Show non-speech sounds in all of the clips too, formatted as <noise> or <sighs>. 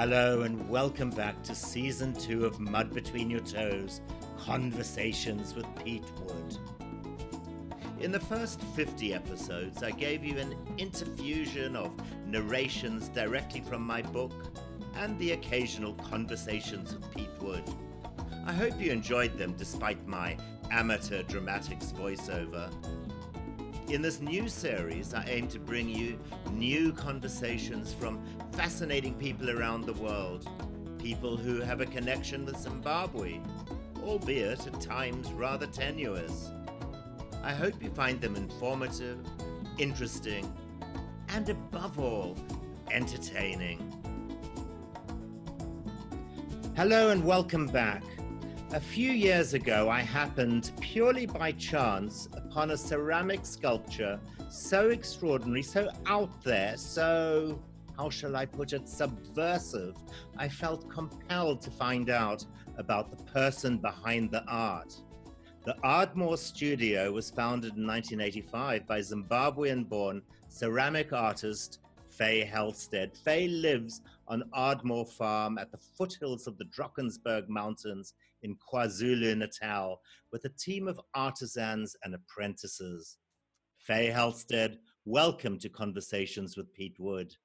Hello and welcome back to season two of Mud Between Your Toes Conversations with Pete Wood. In the first 50 episodes, I gave you an interfusion of narrations directly from my book and the occasional conversations with Pete Wood. I hope you enjoyed them despite my amateur dramatics voiceover. In this new series, I aim to bring you new conversations from fascinating people around the world. People who have a connection with Zimbabwe, albeit at times rather tenuous. I hope you find them informative, interesting, and above all, entertaining. Hello and welcome back. A few years ago, I happened purely by chance upon a ceramic sculpture so extraordinary, so out there, so, how shall I put it, subversive. I felt compelled to find out about the person behind the art. The Ardmore Studio was founded in 1985 by Zimbabwean born ceramic artist Faye Halsted. Faye lives on Ardmore Farm at the foothills of the Drakensberg Mountains in KwaZulu Natal with a team of artisans and apprentices. Faye Halsted, welcome to Conversations with Pete Wood.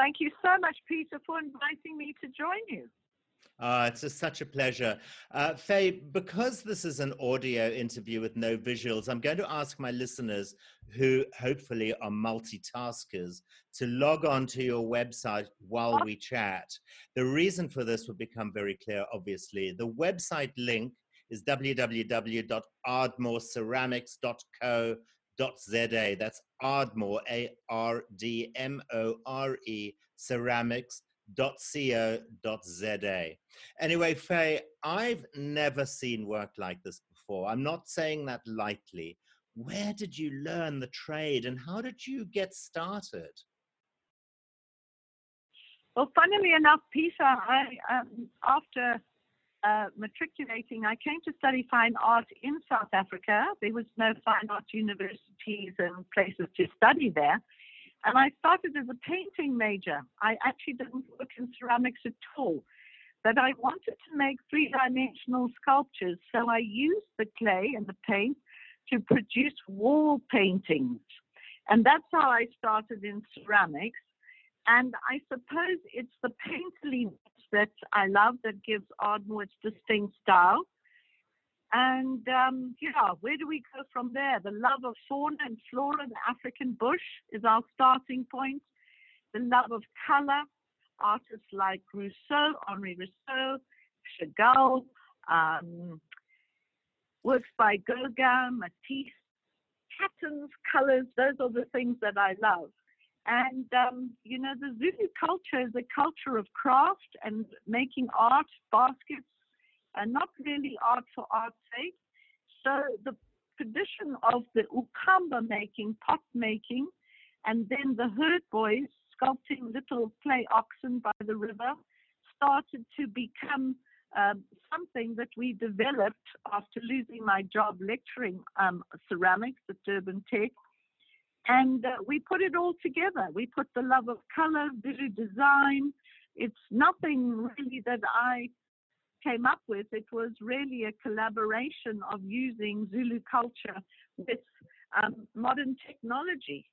Thank you so much, Peter, for inviting me to join you. Uh, it's just such a pleasure. Uh, Faye, because this is an audio interview with no visuals, I'm going to ask my listeners who hopefully are multitaskers to log on to your website while we chat. The reason for this will become very clear, obviously. The website link is www.ardmoreceramics.co.za. That's Ardmore, A R D M O R E, ceramics .co.za. Anyway, Faye, I've never seen work like this before. I'm not saying that lightly. Where did you learn the trade and how did you get started? Well, funnily enough, Peter, I, um, after uh, matriculating, I came to study fine art in South Africa. There was no fine art universities and places to study there. And I started as a painting major. I actually didn't work in ceramics at all. But I wanted to make three dimensional sculptures. So I used the clay and the paint to produce wall paintings. And that's how I started in ceramics. And I suppose it's the painterliness that I love that gives Ardmore its distinct style. And um, yeah, where do we go from there? The love of fauna and flora, the African bush is our starting point. The love of color, artists like Rousseau, Henri Rousseau, Chagall, um, works by Gauguin, Matisse, patterns, colors, those are the things that I love. And, um, you know, the Zulu culture is a culture of craft and making art, baskets, and not really art for art's sake. So the tradition of the ukhamba making, pot making, and then the herd boys sculpting little clay oxen by the river started to become um, something that we developed after losing my job lecturing um, ceramics at Durban Tech. And uh, we put it all together. We put the love of color, visual design. It's nothing really that I came up with, it was really a collaboration of using Zulu culture with um, modern technology.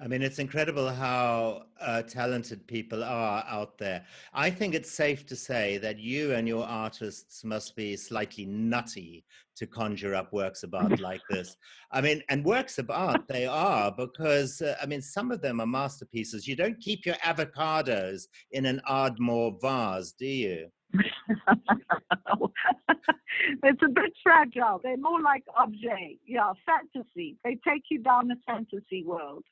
I mean, it's incredible how uh, talented people are out there. I think it's safe to say that you and your artists must be slightly nutty to conjure up works of art like <laughs> this. I mean, and works of art they are because, uh, I mean, some of them are masterpieces. You don't keep your avocados in an Ardmore vase, do you? <laughs> <laughs> it's a bit fragile. They're more like objet, yeah, fantasy. They take you down a fantasy world.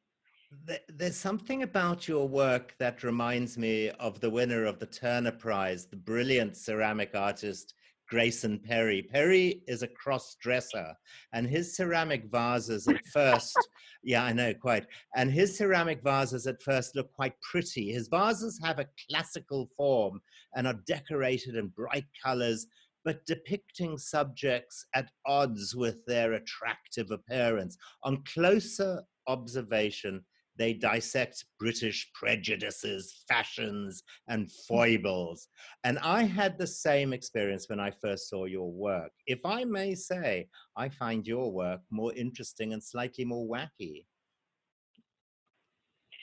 There's something about your work that reminds me of the winner of the Turner Prize, the brilliant ceramic artist Grayson Perry. Perry is a cross dresser, and his ceramic vases at <laughs> first, yeah, I know, quite. And his ceramic vases at first look quite pretty. His vases have a classical form and are decorated in bright colors, but depicting subjects at odds with their attractive appearance. On closer observation, they dissect British prejudices, fashions, and foibles. And I had the same experience when I first saw your work. If I may say, I find your work more interesting and slightly more wacky.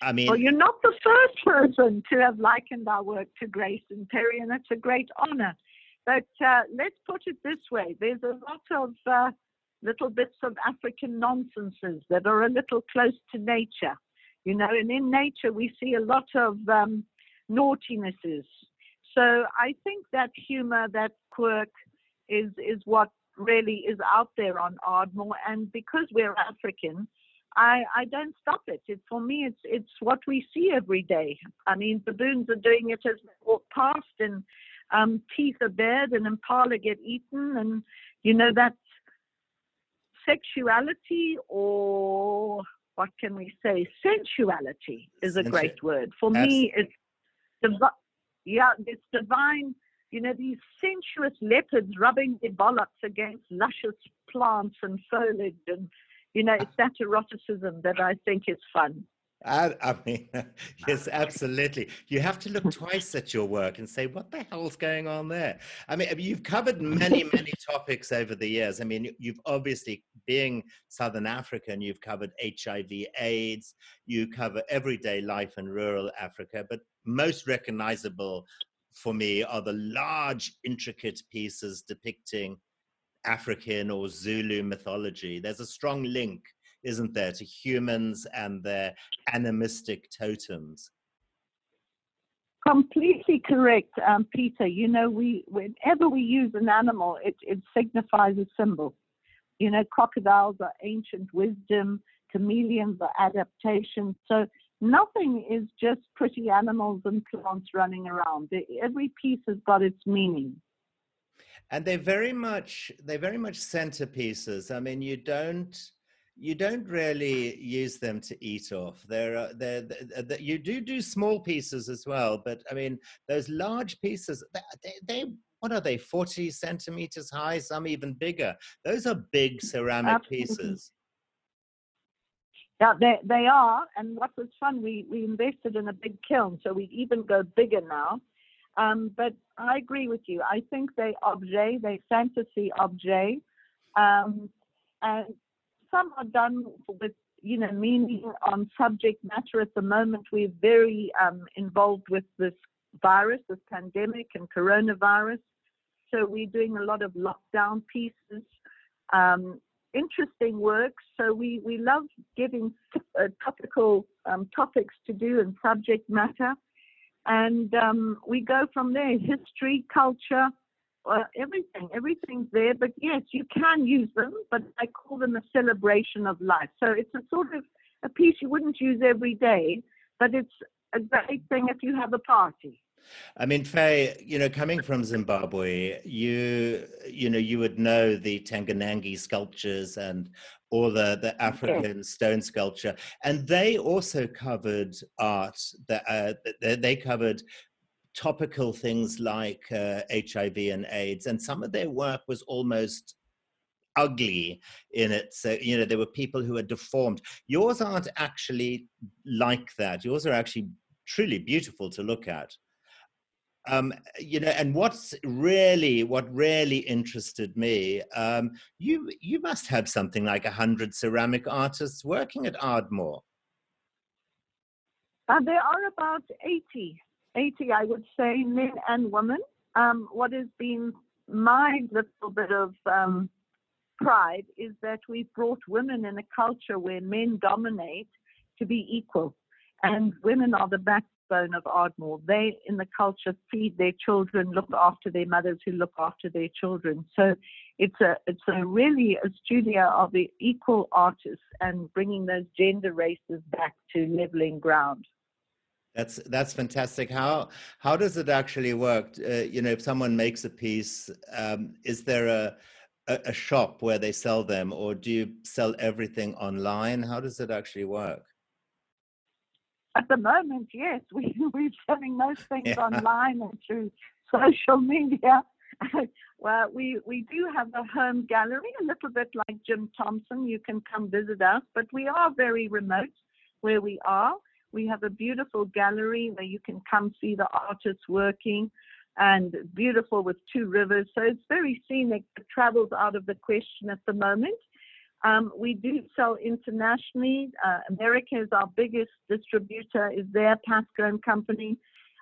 I mean, well, you're not the first person to have likened our work to Grayson Perry, and it's a great honor. But uh, let's put it this way there's a lot of uh, little bits of African nonsenses that are a little close to nature, you know, and in nature we see a lot of um, naughtinesses. So I think that humor, that quirk, is is what really is out there on Ardmore, and because we're African, I, I don't stop it. it. For me, it's it's what we see every day. I mean, baboons are doing it as we walk past, and um, teeth are bared, and impala get eaten, and you know that sexuality or what can we say? Sensuality is a great word. For me, it's divi- yeah, it's divine. You know, these sensuous leopards rubbing their bollocks against luscious plants and foliage and you know, it's that eroticism that I think is fun. I, I, mean, <laughs> yes, absolutely. You have to look twice at your work and say, what the hell's going on there? I mean, you've covered many, <laughs> many topics over the years. I mean, you've obviously, being Southern African, you've covered HIV, AIDS, you cover everyday life in rural Africa, but most recognizable for me are the large, intricate pieces depicting African or Zulu mythology. There's a strong link, isn't there, to humans and their animistic totems. Completely correct, um, Peter. You know, we whenever we use an animal, it, it signifies a symbol. You know, crocodiles are ancient wisdom, chameleons are adaptation. So nothing is just pretty animals and plants running around. Every piece has got its meaning and they're very much they're very much centerpieces. I mean, you don't you don't really use them to eat off. They're, uh, they're, they're, you do do small pieces as well, but I mean those large pieces they, they what are they 40 centimeters high some even bigger those are big ceramic Absolutely. pieces yeah they, they are and what was fun we, we invested in a big kiln so we even go bigger now um, but I agree with you. I think they objet, they fantasy objet, um, and some are done with you know meaning on subject matter. At the moment, we're very um, involved with this virus, this pandemic, and coronavirus. So we're doing a lot of lockdown pieces, um, interesting work. So we we love giving uh, topical um, topics to do and subject matter and um, we go from there. History, culture, uh, everything, everything's there. But yes, you can use them, but I call them a celebration of life. So it's a sort of a piece you wouldn't use every day, but it's a great thing if you have a party. I mean, Faye, you know, coming from Zimbabwe, you you know you would know the Tengenenge sculptures and all the the African stone sculpture, and they also covered art that uh, they, they covered topical things like uh, HIV and AIDS, and some of their work was almost ugly in it. So, you know, there were people who were deformed. Yours aren't actually like that. Yours are actually truly beautiful to look at um, you know, and what's really what really interested me, um, you you must have something like a hundred ceramic artists working at Ardmore. Uh, there are about 80, 80, I would say, men and women. Um, what has been my little bit of um, pride is that we've brought women in a culture where men dominate to be equal, and women are the backbone of Ardmore. They, in the culture, feed their children, look after their mothers who look after their children. So it's a it's a really a studio of the equal artists and bringing those gender races back to leveling ground. That's that's fantastic. How how does it actually work? Uh, you know, if someone makes a piece, um, is there a, a a shop where they sell them, or do you sell everything online? How does it actually work? At the moment, yes, <laughs> we, we're selling most <laughs> things yeah. online and through social media. <laughs> well, we, we do have a home gallery, a little bit like Jim Thompson. You can come visit us, but we are very remote. where we are. We have a beautiful gallery where you can come see the artists working and beautiful with two rivers. So it's very scenic. The travel's out of the question at the moment. Um, we do sell internationally. Uh, America is our biggest distributor, is their Pasco and Company.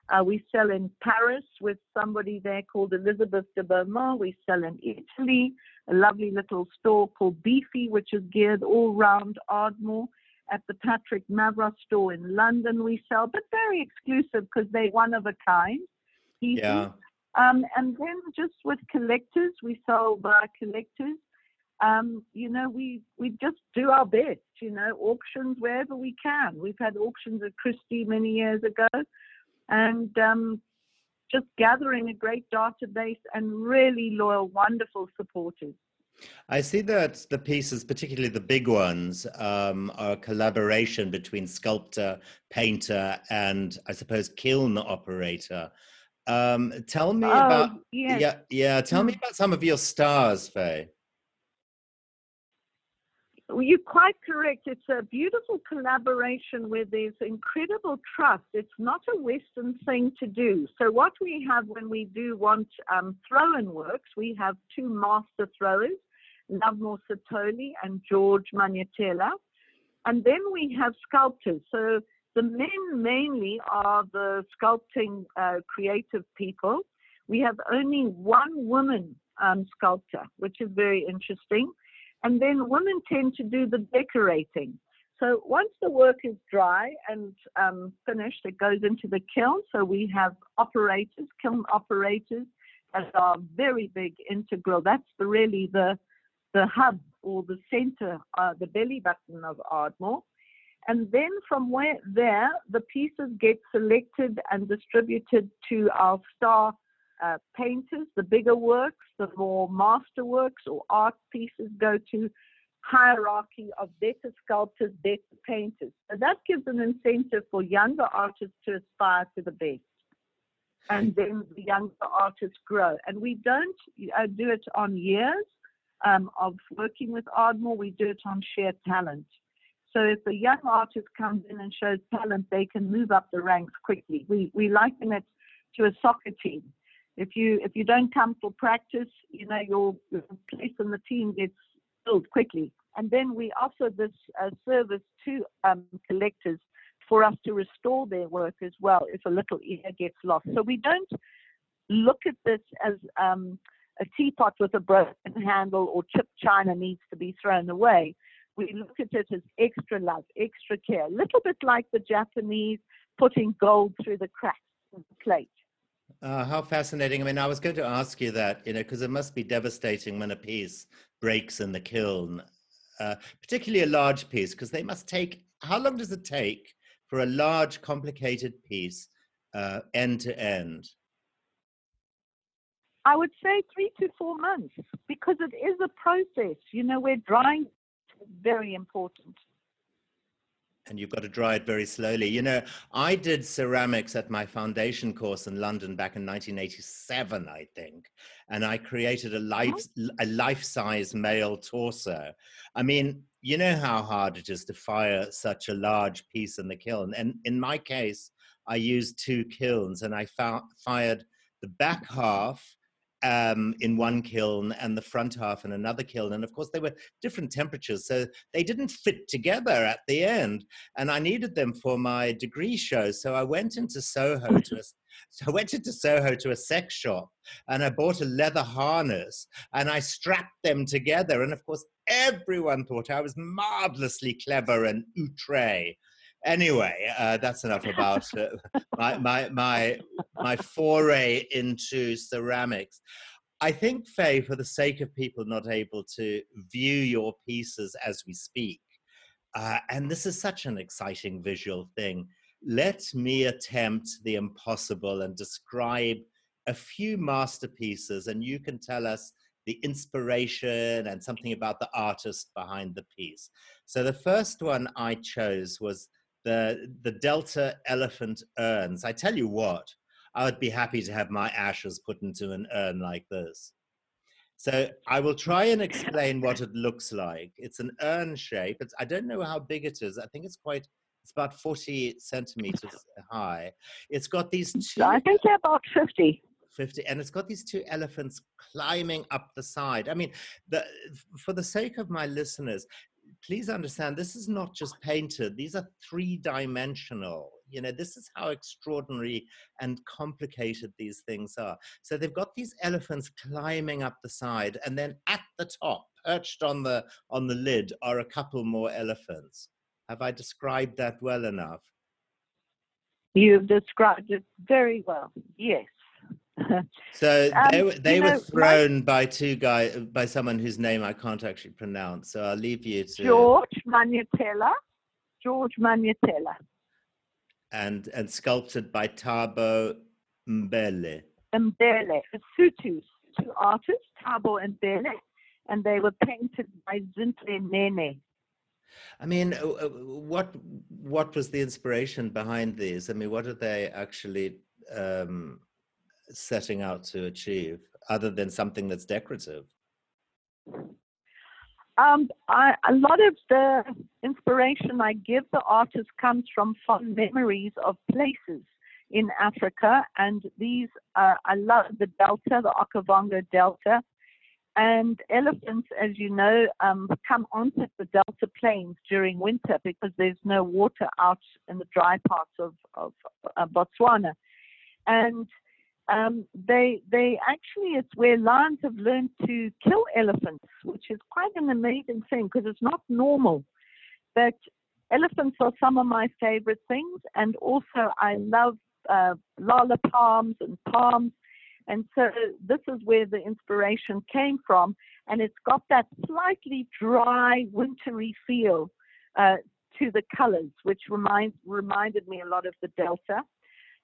Uh, we sell in Paris with somebody there called Elizabeth de Beaumont. We sell in Italy, a lovely little store called Beefy, which is geared all round Ardmore. At the Patrick Mavros store in London, we sell, but very exclusive because they're one of a kind. Pieces. Yeah. Um, and then just with collectors, we sell by collectors. Um, you know, we we just do our best. You know, auctions wherever we can. We've had auctions at Christie many years ago, and um, just gathering a great database and really loyal, wonderful supporters. I see that the pieces, particularly the big ones, um, are a collaboration between sculptor, painter, and I suppose kiln operator. Um, tell me oh, about yes. yeah, yeah. Tell me Mm. about some of your stars, Faye. You're quite correct. It's a beautiful collaboration where there's incredible trust. It's not a Western thing to do. So, what we have when we do want um, throw in works, we have two master throwers, Lovemore Sithole and George Magnatella. And then we have sculptors. So, the men mainly are the sculpting uh, creative people. We have only one woman um, sculptor, which is very interesting. And then women tend to do the decorating. So once the work is dry and um, finished, it goes into the kiln. So we have operators, kiln operators, that are very big, integral. That's the, really the the hub or the center, uh, the belly button of Ardmore. And then from where there, the pieces get selected and distributed to our star uh, painters. The bigger works, the more masterworks or art pieces go to hierarchy of better sculptors, better painters. So that gives an incentive for younger artists to aspire to the best. And then the younger artists grow. And we don't uh, do it on years um, of working with Ardmore, we do it on sheer talent. So if a young artist comes in and shows talent, they can move up the ranks quickly. We we liken it to a soccer team. If you if you don't come for practice, you know your, your place in the team gets filled quickly. And then we offer this uh, service to um, collectors for us to restore their work as well if a little ear gets lost. So we don't look at this as um, a teapot with a broken handle or chipped china needs to be thrown away. We look at it as extra love, extra care, a little bit like the Japanese putting gold through the cracks of the plate. Uh, how fascinating. I mean, I was going to ask you that, you know, because it must be devastating when a piece breaks in the kiln, uh, particularly a large piece, because they must take, how long does it take for a large, complicated piece uh, end to end? I would say three to four months because it is a process. You know, where drying is very important. And you've got to dry it very slowly. You know, I did ceramics at my foundation course in London back in 1987, I think, and I created a life oh. a life-size male torso. I mean, you know how hard it is to fire such a large piece in the kiln, and in my case, I used two kilns, and I fired the back half um, in one kiln and the front half in another kiln. And of course, they were different temperatures, so they didn't fit together at the end. And I needed them for my degree show, so I went into Soho to a, <laughs> so I went into Soho to a sex shop and I bought a leather harness and I strapped them together. And of course, everyone thought I was marvelously clever and outre. Anyway, uh, that's enough about uh, my, my, my, my foray into ceramics. I think, Faye, for the sake of people not able to view your pieces as we speak, uh, and this is such an exciting visual thing, let me attempt the impossible and describe a few masterpieces, and you can tell us the inspiration and something about the artist behind the piece. So the first one I chose was the the Delta elephant urns. I tell you what, I would be happy to have my ashes put into an urn like this. So I will try and explain what it looks like. It's an urn shape. It's, I don't know how big it is. I think it's quite It's about 40 centimeters high. It's got these two. I think they're about 50. 50 and it's got these two elephants climbing up the side i mean the, for the sake of my listeners please understand this is not just painted these are three dimensional you know this is how extraordinary and complicated these things are. So they've got these elephants climbing up the side and then at the top perched on the on the lid are a couple more elephants. Have i described that well enough? You've described it very well. Yes so <laughs> um, they were they were know, thrown my, by two guys by someone whose name I can't actually pronounce. So I'll leave you to George Magnatella. George Magnatella. And and sculpted by Thabo Mbele. Mbele, Sutus, two artists, Thabo and Mbele, and they were painted by Zintle Nene. I mean, uh, uh, what what was the inspiration behind these? I mean, what did they actually um, setting out to achieve other than something that's decorative? Um, I, a lot of the inspiration I give the artists comes from fond memories of places in Africa, and these uh, I love the Delta, the Okavango Delta, and elephants, as you know, um, come onto the Delta plains during winter because there's no water out in the dry parts of, of uh, Botswana, and um, they they actually it's where lions have learned to kill elephants, which is quite an amazing thing because it's not normal. But elephants are some of my favorite things, and also I love uh, lala palms and palms, and so this is where the inspiration came from, and it's got that slightly dry, wintry feel uh, to the colors, which reminds reminded me a lot of the delta.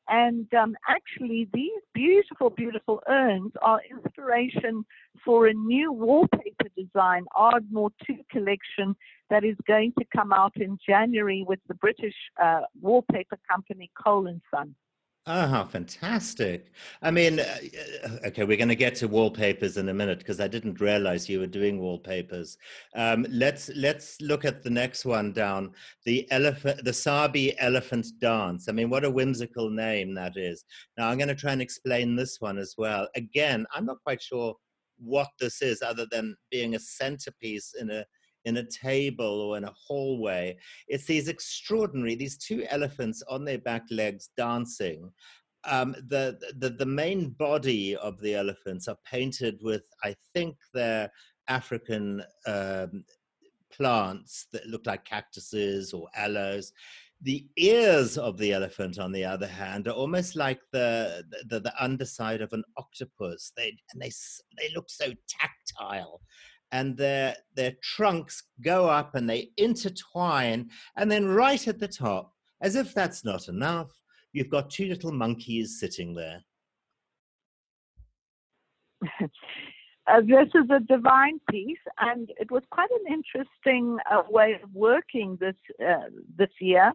And um, actually, these beautiful, beautiful urns are inspiration for a new wallpaper design, Ardmore 2 collection, that is going to come out in January with the British uh, wallpaper company Cole and Son. Oh, fantastic. I mean, uh, uh, okay, we're going to get to wallpapers in a minute because I didn't realize you were doing wallpapers. Um, let's let's look at the next one down. The elephant the Sabi elephant dance. I mean, what a whimsical name that is. Now I'm going to try and explain this one as well. Again, I'm not quite sure what this is other than being a centerpiece in a in a table or in a hallway. It's these extraordinary, these two elephants on their back legs dancing. Um, the, the, the main body of the elephants are painted with, I think, they're African um, plants that look like cactuses or aloes. The ears of the elephant, on the other hand, are almost like the, the, the underside of an octopus. They, and they, they look so tactile and their their trunks go up and they intertwine and then right at the top as if that's not enough you've got two little monkeys sitting there. <laughs> Uh, this is a divine piece and it was quite an interesting uh, way of working this uh, this year.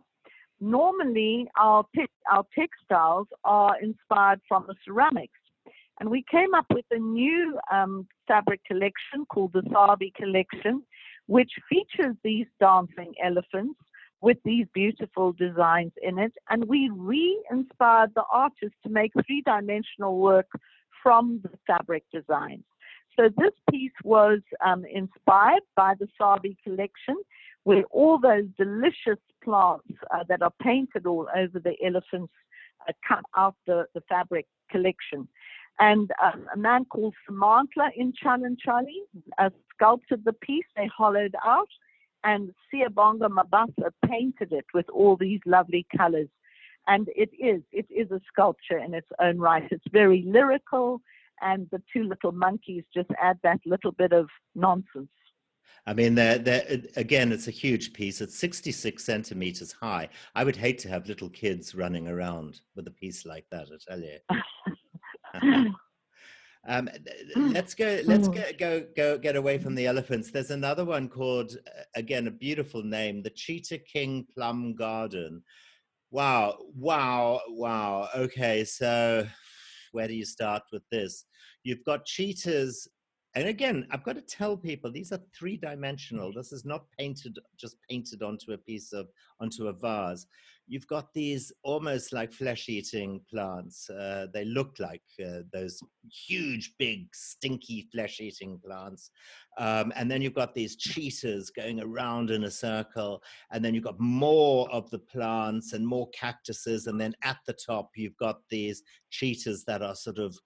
Normally our our textiles are inspired from the ceramics and we came up with a new um, fabric collection called the Sabi collection, which features these dancing elephants with these beautiful designs in it. And we re inspired the artists to make three dimensional work from the fabric designs. So this piece was um, inspired by the Sabi collection, where all those delicious plants uh, that are painted all over the elephants uh, come out the, the fabric collection. And um, a man called Samantla in Chalanchali uh, sculpted the piece. They hollowed out, and Siyabonga Mabasa painted it with all these lovely colors. And it is, it is a sculpture in its own right. It's very lyrical, and the two little monkeys just add that little bit of nonsense. I mean, they're, they're, again, it's a huge piece. It's 66 centimeters high. I would hate to have little kids running around with a piece like that, I tell you. <laughs> um, <sighs> let's go. Let's hmm. get go go get away from the elephants. There's another one called again a beautiful name, the Cheetah King Plum Garden. Wow! Wow! Wow! Okay, so where do you start with this? You've got cheetahs and again, I've got to tell people these are three dimensional. This is not painted, just painted onto a piece of, onto a vase. You've got these almost like flesh eating plants. Uh, they look like uh, those huge, big, stinky flesh eating plants. Um, and then you've got these cheetahs going around in a circle. And then you've got more of the plants and more cactuses. And then at the top, you've got these cheetahs that are sort of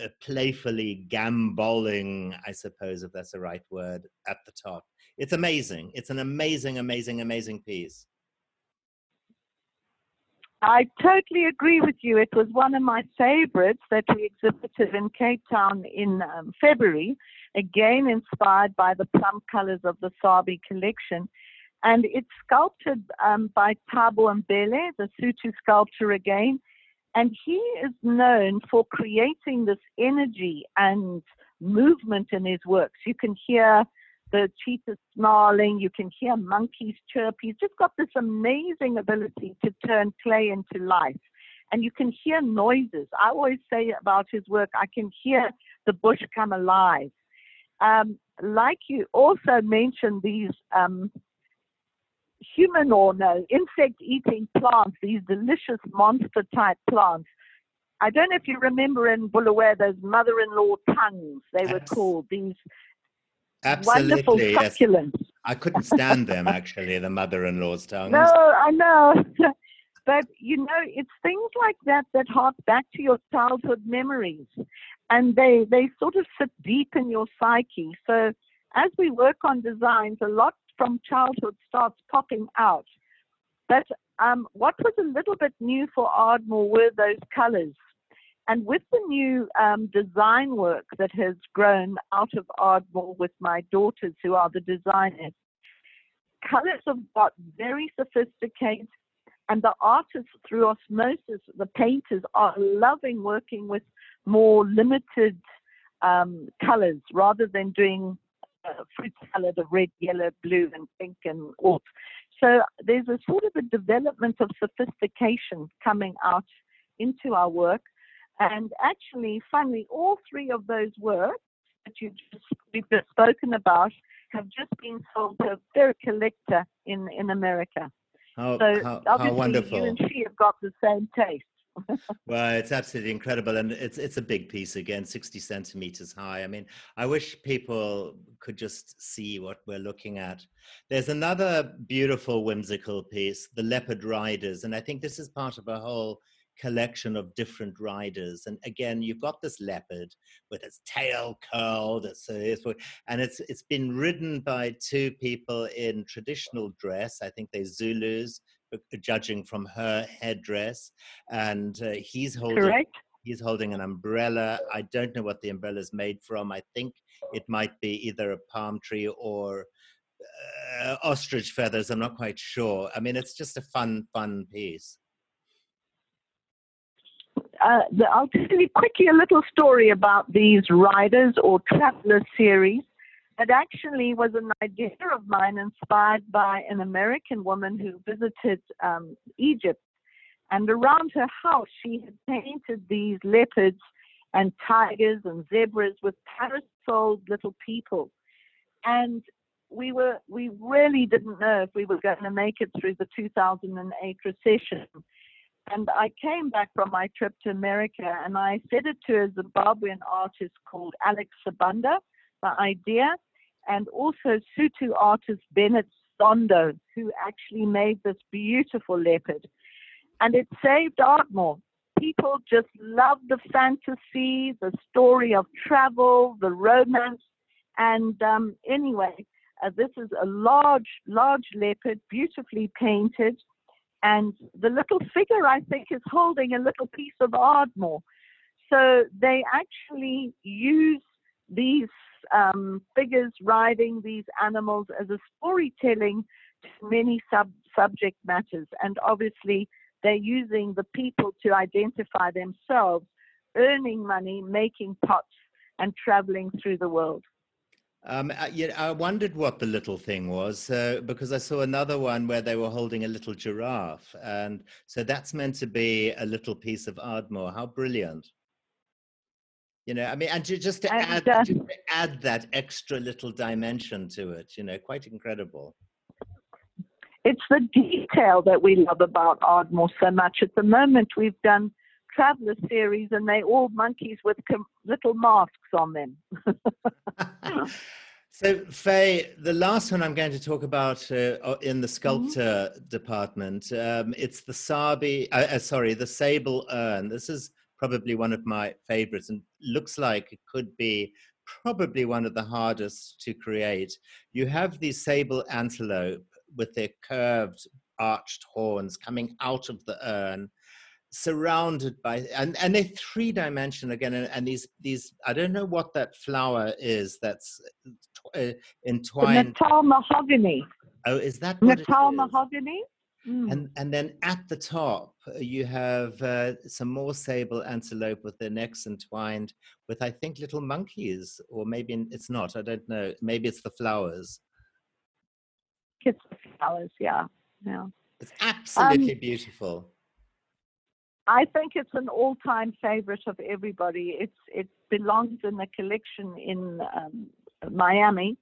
uh, playfully gamboling, I suppose, if that's the right word, at the top. It's amazing. It's an amazing, amazing, amazing piece. I totally agree with you. It was one of my favorites that we exhibited in Cape Town in um, February, again inspired by the plum colors of the Sabi collection. And it's sculpted um, by Thabo Mbele, the Sotho sculptor again. And he is known for creating this energy and movement in his works. You can hear the cheetah snarling, you can hear monkeys chirp. He's just got this amazing ability to turn clay into life. And you can hear noises. I always say about his work, I can hear the bush come alive. Um, like you also mentioned, these um, human or no insect eating plants, these delicious monster type plants. I don't know if you remember in Bulawayo those mother in law tongues, they were called, these Absolutely, wonderful. Yes. I couldn't stand them actually, the mother in law's <laughs> tongues. No, I know. <laughs> but you know, it's things like that that hark back to your childhood memories. And they, they sort of sit deep in your psyche. So as we work on designs, a lot from childhood starts popping out. But um, what was a little bit new for Ardmore were those colors. And with the new um, design work that has grown out of Ardmore with my daughters, who are the designers, colors have got very sophisticated, and the artists, through osmosis, the painters, are loving working with more limited um, colors rather than doing uh, fruit salad of red, yellow, blue, and pink and all. So there's a sort of a development of sophistication coming out into our work. And actually, finally, all three of those works that you just, we've just spoken about have just been sold to a very collector in, in America. How, so how, how wonderful. you and she have got the same taste. <laughs> well, it's absolutely incredible, and it's it's a big piece again, sixty centimeters high. I mean, I wish people could just see what we're looking at. There's another beautiful, whimsical piece, the Leopard Riders, and I think this is part of a whole collection of different riders. And again, you've got this leopard with its tail curled, and it's it's been ridden by two people in traditional dress. I think they're Zulus, uh, judging from her headdress, and uh, he's holding. Correct. He's holding an umbrella. I don't know what the umbrella is made from. I think it might be either a palm tree or uh, ostrich feathers. I'm not quite sure. I mean, it's just a fun, fun piece uh, the, I'll tell you quickly a little story about these riders or traveler series. that actually was an idea of mine inspired by an American woman who visited um, Egypt. And around her house, she had painted these leopards and tigers and zebras with parasoled little people. And we were we really didn't know if we were going to make it through the 2008 recession. And I came back from my trip to America and I said it to a Zimbabwean artist called Alex Sibanda, the idea, and also Sotho artist Bennett Sondo, who actually made this beautiful leopard. And it saved Ardmore. People just love the fantasy, the story of travel, the romance. And um, anyway, uh, this is a large, large leopard, beautifully painted and the little figure, I think, is holding a little piece of Ardmore. So they actually use these um, figures riding these animals as a storytelling to many sub subject matters. And obviously, they're using the people to identify themselves, earning money, making pots, and traveling through the world. Um, I, yeah, I wondered what the little thing was uh, because I saw another one where they were holding a little giraffe, and so that's meant to be a little piece of Ardmore. How brilliant! You know, I mean, and to, just to and, add uh, to add that extra little dimension to it, you know, quite incredible. It's the detail that we love about Ardmore so much. At the moment, we've done traveler series, and they all monkeys with com- little masks on them. <laughs> so, Faye, the last one I'm going to talk about uh, in the sculptor mm-hmm. department, um, it's the Sabi, uh, uh, sorry, the sable urn. This is probably one of my favorites and looks like it could be probably one of the hardest to create. You have the sable antelope with their curved, arched horns coming out of the urn surrounded by and and they're three dimensional again and, and, these these i don't know what that flower is that's uh, entwined. The natal mahogany. Oh is that natal mahogany? Mm. and and then at the top you have uh, some more sable antelope with their necks entwined with i think little monkeys or maybe it's not i don't know maybe it's the flowers. It's the flowers yeah yeah. It's absolutely um, beautiful I think it's an all-time favorite of everybody. It's it belongs in the collection in um, Miami,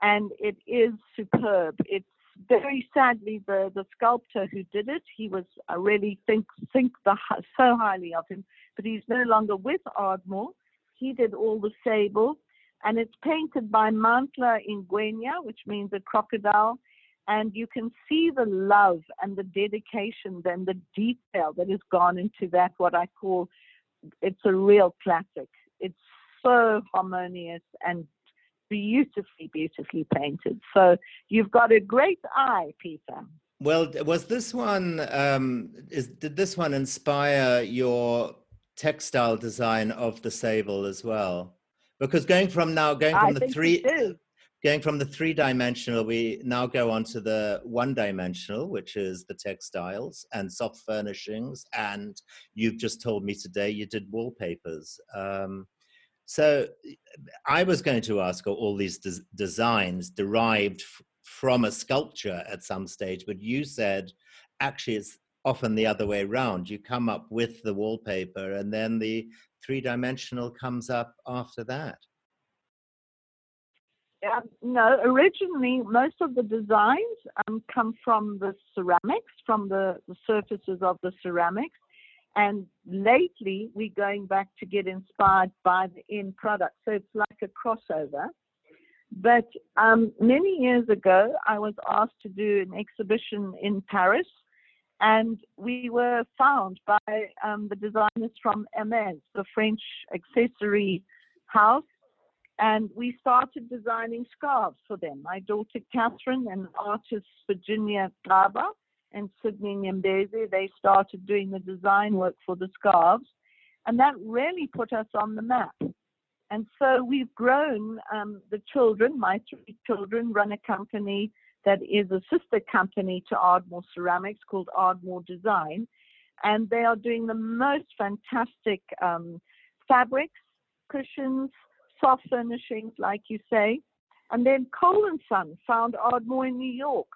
and it is superb. It's very sadly the the sculptor who did it. He was I really think think the, so highly of him, but he's no longer with Ardmore. He did all the sable, and it's painted by Mantla Ingwenya, which means a crocodile and you can see the love and the dedication and the detail that has gone into that what i call it's a real classic. It's so harmonious and beautifully beautifully painted. So you've got a great eye peter. Well was this one um is did this one inspire your textile design of the sable as well? Because going from now going from I the three going from the three dimensional, we now go on to the one dimensional, which is the textiles and soft furnishings. And you've just told me today you did wallpapers. Um, so I was going to ask are all these des- designs derived f- from a sculpture at some stage, but you said actually it's often the other way around. You come up with the wallpaper and then the three dimensional comes up after that. Um, no, originally most of the designs um, come from the ceramics, from the, the surfaces of the ceramics. And lately, we're going back to get inspired by the end product. So it's like a crossover. But um, many years ago, I was asked to do an exhibition in Paris, and we were found by um, the designers from Hermès, the French accessory house, and we started designing scarves for them. My daughter Catherine and artist Virginia Gaba and Sydney Nyembezi, they started doing the design work for the scarves. And that really put us on the map. And so we've grown um, the children, my three children run a company that is a sister company to Ardmore Ceramics called Ardmore Design. And they are doing the most fantastic um, fabrics, cushions, soft furnishings, like you say. And then Cole and Son found Ardmore in New York,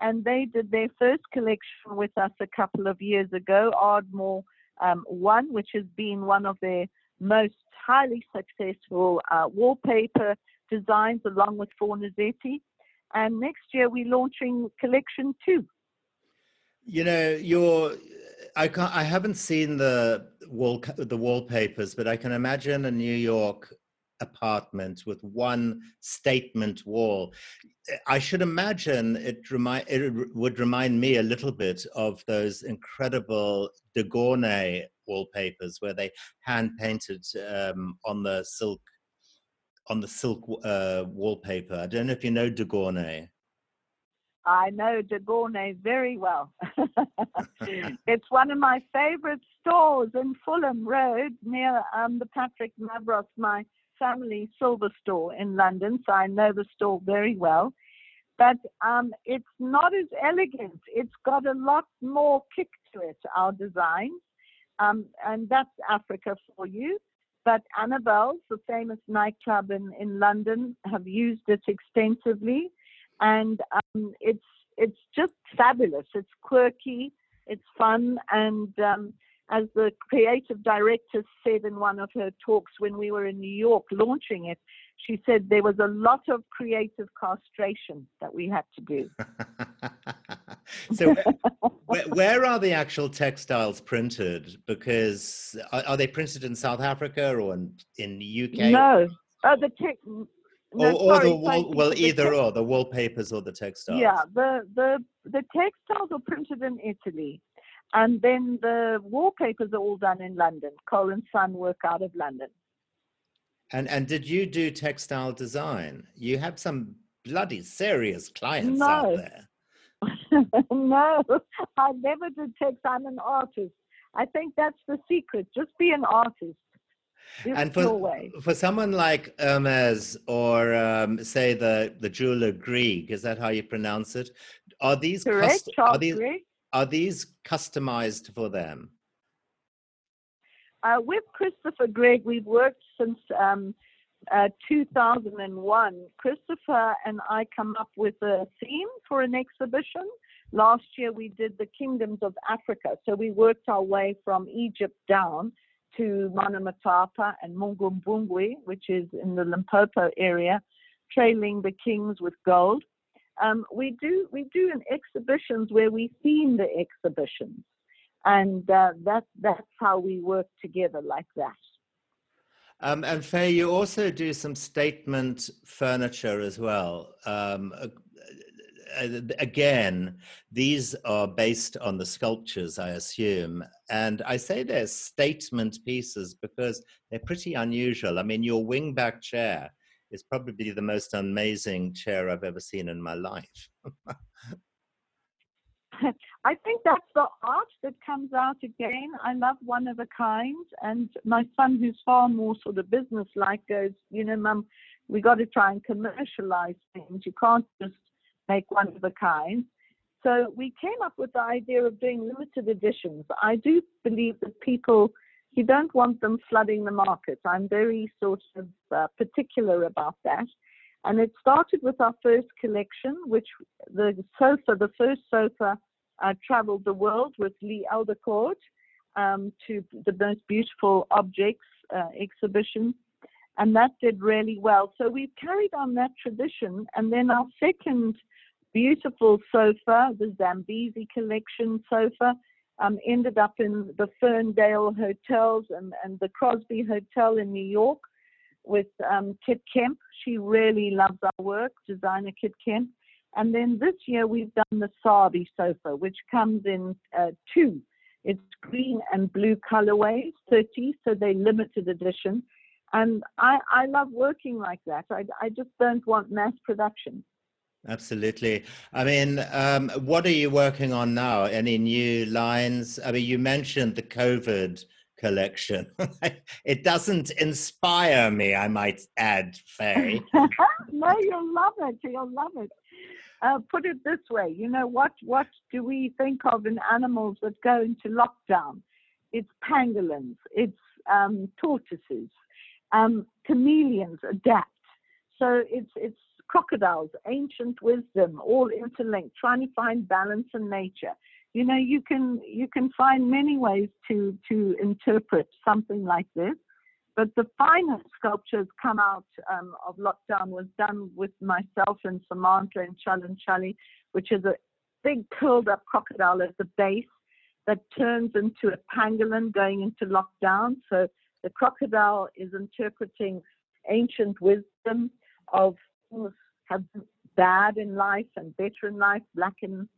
and they did their first collection with us a couple of years ago, Ardmore um, One, which has been one of their most highly successful uh, wallpaper designs, along with Fornasetti. And next year we're launching collection two. You know, your I can't, I haven't seen the wall the wallpapers, but I can imagine a New York apartment with one statement wall. I should imagine it, remind, it would remind me a little bit of those incredible de Gournay wallpapers where they hand painted um, on the silk on the silk uh, wallpaper. I don't know if you know de Gournay. I know de Gournay very well. <laughs> it's one of my favorite stores in Fulham Road near um, the Patrick Mavros, my family silver store in London, so I know the store very well. But um, it's not as elegant. It's got a lot more kick to it, our design. Um, and that's Africa for you. But Annabel's, the famous nightclub in, in London, have used it extensively. And um, it's, it's just fabulous. It's quirky, it's fun, and um, as the creative director said in one of her talks when we were in New York launching it, she said there was a lot of creative castration that we had to do. <laughs> so, where, where, are the actual textiles printed? Because are, are, they printed in South Africa or in, in the UK? No, oh, the tech. No, or, or the wall, well, either or the wallpapers or the textiles. Yeah, the the the textiles are printed in Italy, and then the wallpapers are all done in London. Cole and Son work out of London. And and did you do textile design? You have some bloody serious clients no. out there. <laughs> no, I never did textile. I'm an artist. I think that's the secret. Just be an artist. This and for, for someone like Hermes or um, say the the jeweler Greig, is that how you pronounce it? Are these Correct, cust- are these are these customized for them? Uh, with Christopher Greig, we've worked since um, uh, 2001. Christopher and I come up with a theme for an exhibition. Last year we did the kingdoms of Africa. So we worked our way from Egypt down to Monomotapa and Mapungubwe, which is in the Limpopo area, trailing the kings with gold. Um, we do we do in exhibitions where we theme the exhibitions and uh, that that's how we work together like that. Um, and Faye, you also do some statement furniture as well. Um, again, these are based on the sculptures, I assume. And I say they're statement pieces because they're pretty unusual. I mean, your wingback chair is probably the most amazing chair I've ever seen in my life. <laughs> I think that's the art that comes out again. I love one of a kind, and my son, who's far more sort of business like, goes, you know, Mum, we got to try and commercialize things. You can't just make one of a kind. So we came up with the idea of doing limited editions. I do believe that people, you don't want them flooding the market. I'm very sort of uh, particular about that. And it started with our first collection, which the sofa, the first sofa uh, traveled the world with Lee Eldercourt um, to the most beautiful objects uh, exhibition, and that did really well. So we've carried on that tradition, and then our second beautiful sofa, the Zambezi collection sofa, um, ended up in the Firmdale Hotels and, and the Crosby Hotel in New York with um, Kit Kemp. She really loves our work, designer Kit Kemp. And then this year we've done the Sabi sofa, which comes in uh, two. It's green and blue colorways, 30, so they're limited edition. And I, I love working like that. I, I just don't want mass production. Absolutely. I mean, um, what are you working on now? Any new lines? I mean, you mentioned the COVID collection. <laughs> it doesn't inspire me, I might add, Faye. <laughs> no, you'll love it. You'll love it uh, put it this way, you know, what, what do we think of in animals that go into lockdown? It's pangolins, it's um, tortoises, um, chameleons adapt. So it's, it's crocodiles, ancient wisdom, all interlinked, trying to find balance in nature. You know, you can you can find many ways to to interpret something like this. But the finest sculptures come out um, of lockdown was done with myself and Samantha and Chalanchali, which is a big curled up crocodile at the base that turns into a pangolin going into lockdown. So the crocodile is interpreting ancient wisdom of have bad in life and better in life, black and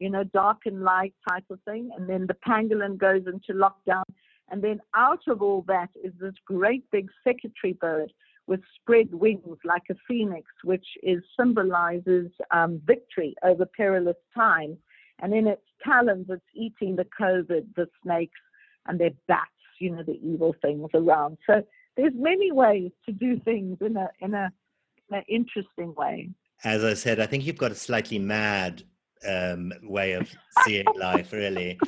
you know, dark and light type of thing. And then the pangolin goes into lockdown and then out of all that is this great big secretary bird with spread wings like a phoenix, which is symbolizes um, victory over perilous times. And in its talons, it's eating the COVID, the snakes, and their bats, you know, the evil things around. So there's many ways to do things in a in a an interesting way. As I said, I think you've got a slightly mad um, way of seeing life, really.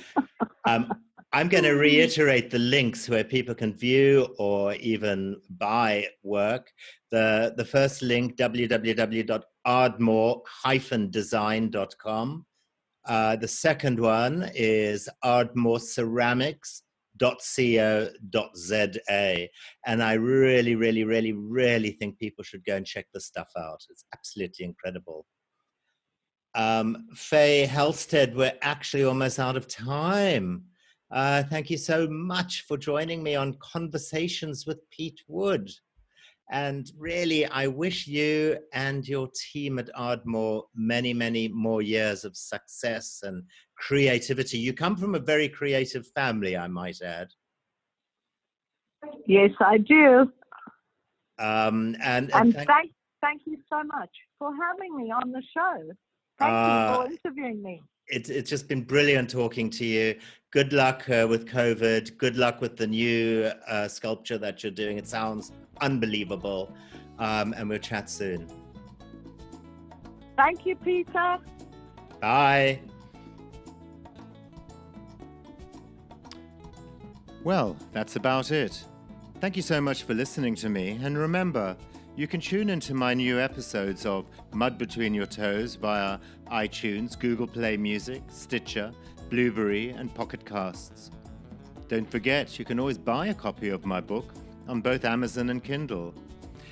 Um, I'm going <laughs> to reiterate the links where people can view or even buy work. The, the first link, www.ardmore-design.com. Uh, the second one is Ardmore Ceramics And I really, really, really, really think people should go and check the stuff out. It's absolutely incredible. Um, Faye Halsted, we're actually almost out of time. Uh, thank you so much for joining me on Conversations with Pete Wood. And really, I wish you and your team at Ardmore many, many more years of success and creativity. You come from a very creative family, I might add. Yes, I do. Um, and, and, and thank, thank, thank you so much for having me on the show. Thank uh, you for interviewing me. It's, it's just been brilliant talking to you. Good luck uh, with COVID. Good luck with the new uh, sculpture that you're doing. It sounds unbelievable. Um, and we'll chat soon. Thank you, Peter. Bye. Well, that's about it. Thank you so much for listening to me. And remember, you can tune into my new episodes of Mud Between Your Toes via iTunes, Google Play Music, Stitcher, Blubrry, and Pocket Casts. Don't forget, you can always buy a copy of my book on both Amazon and Kindle.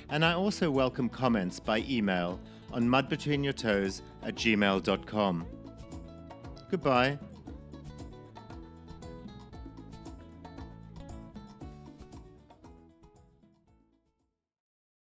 And I also welcome comments by email on mudbetweenyourtoes at gmail.com. Goodbye.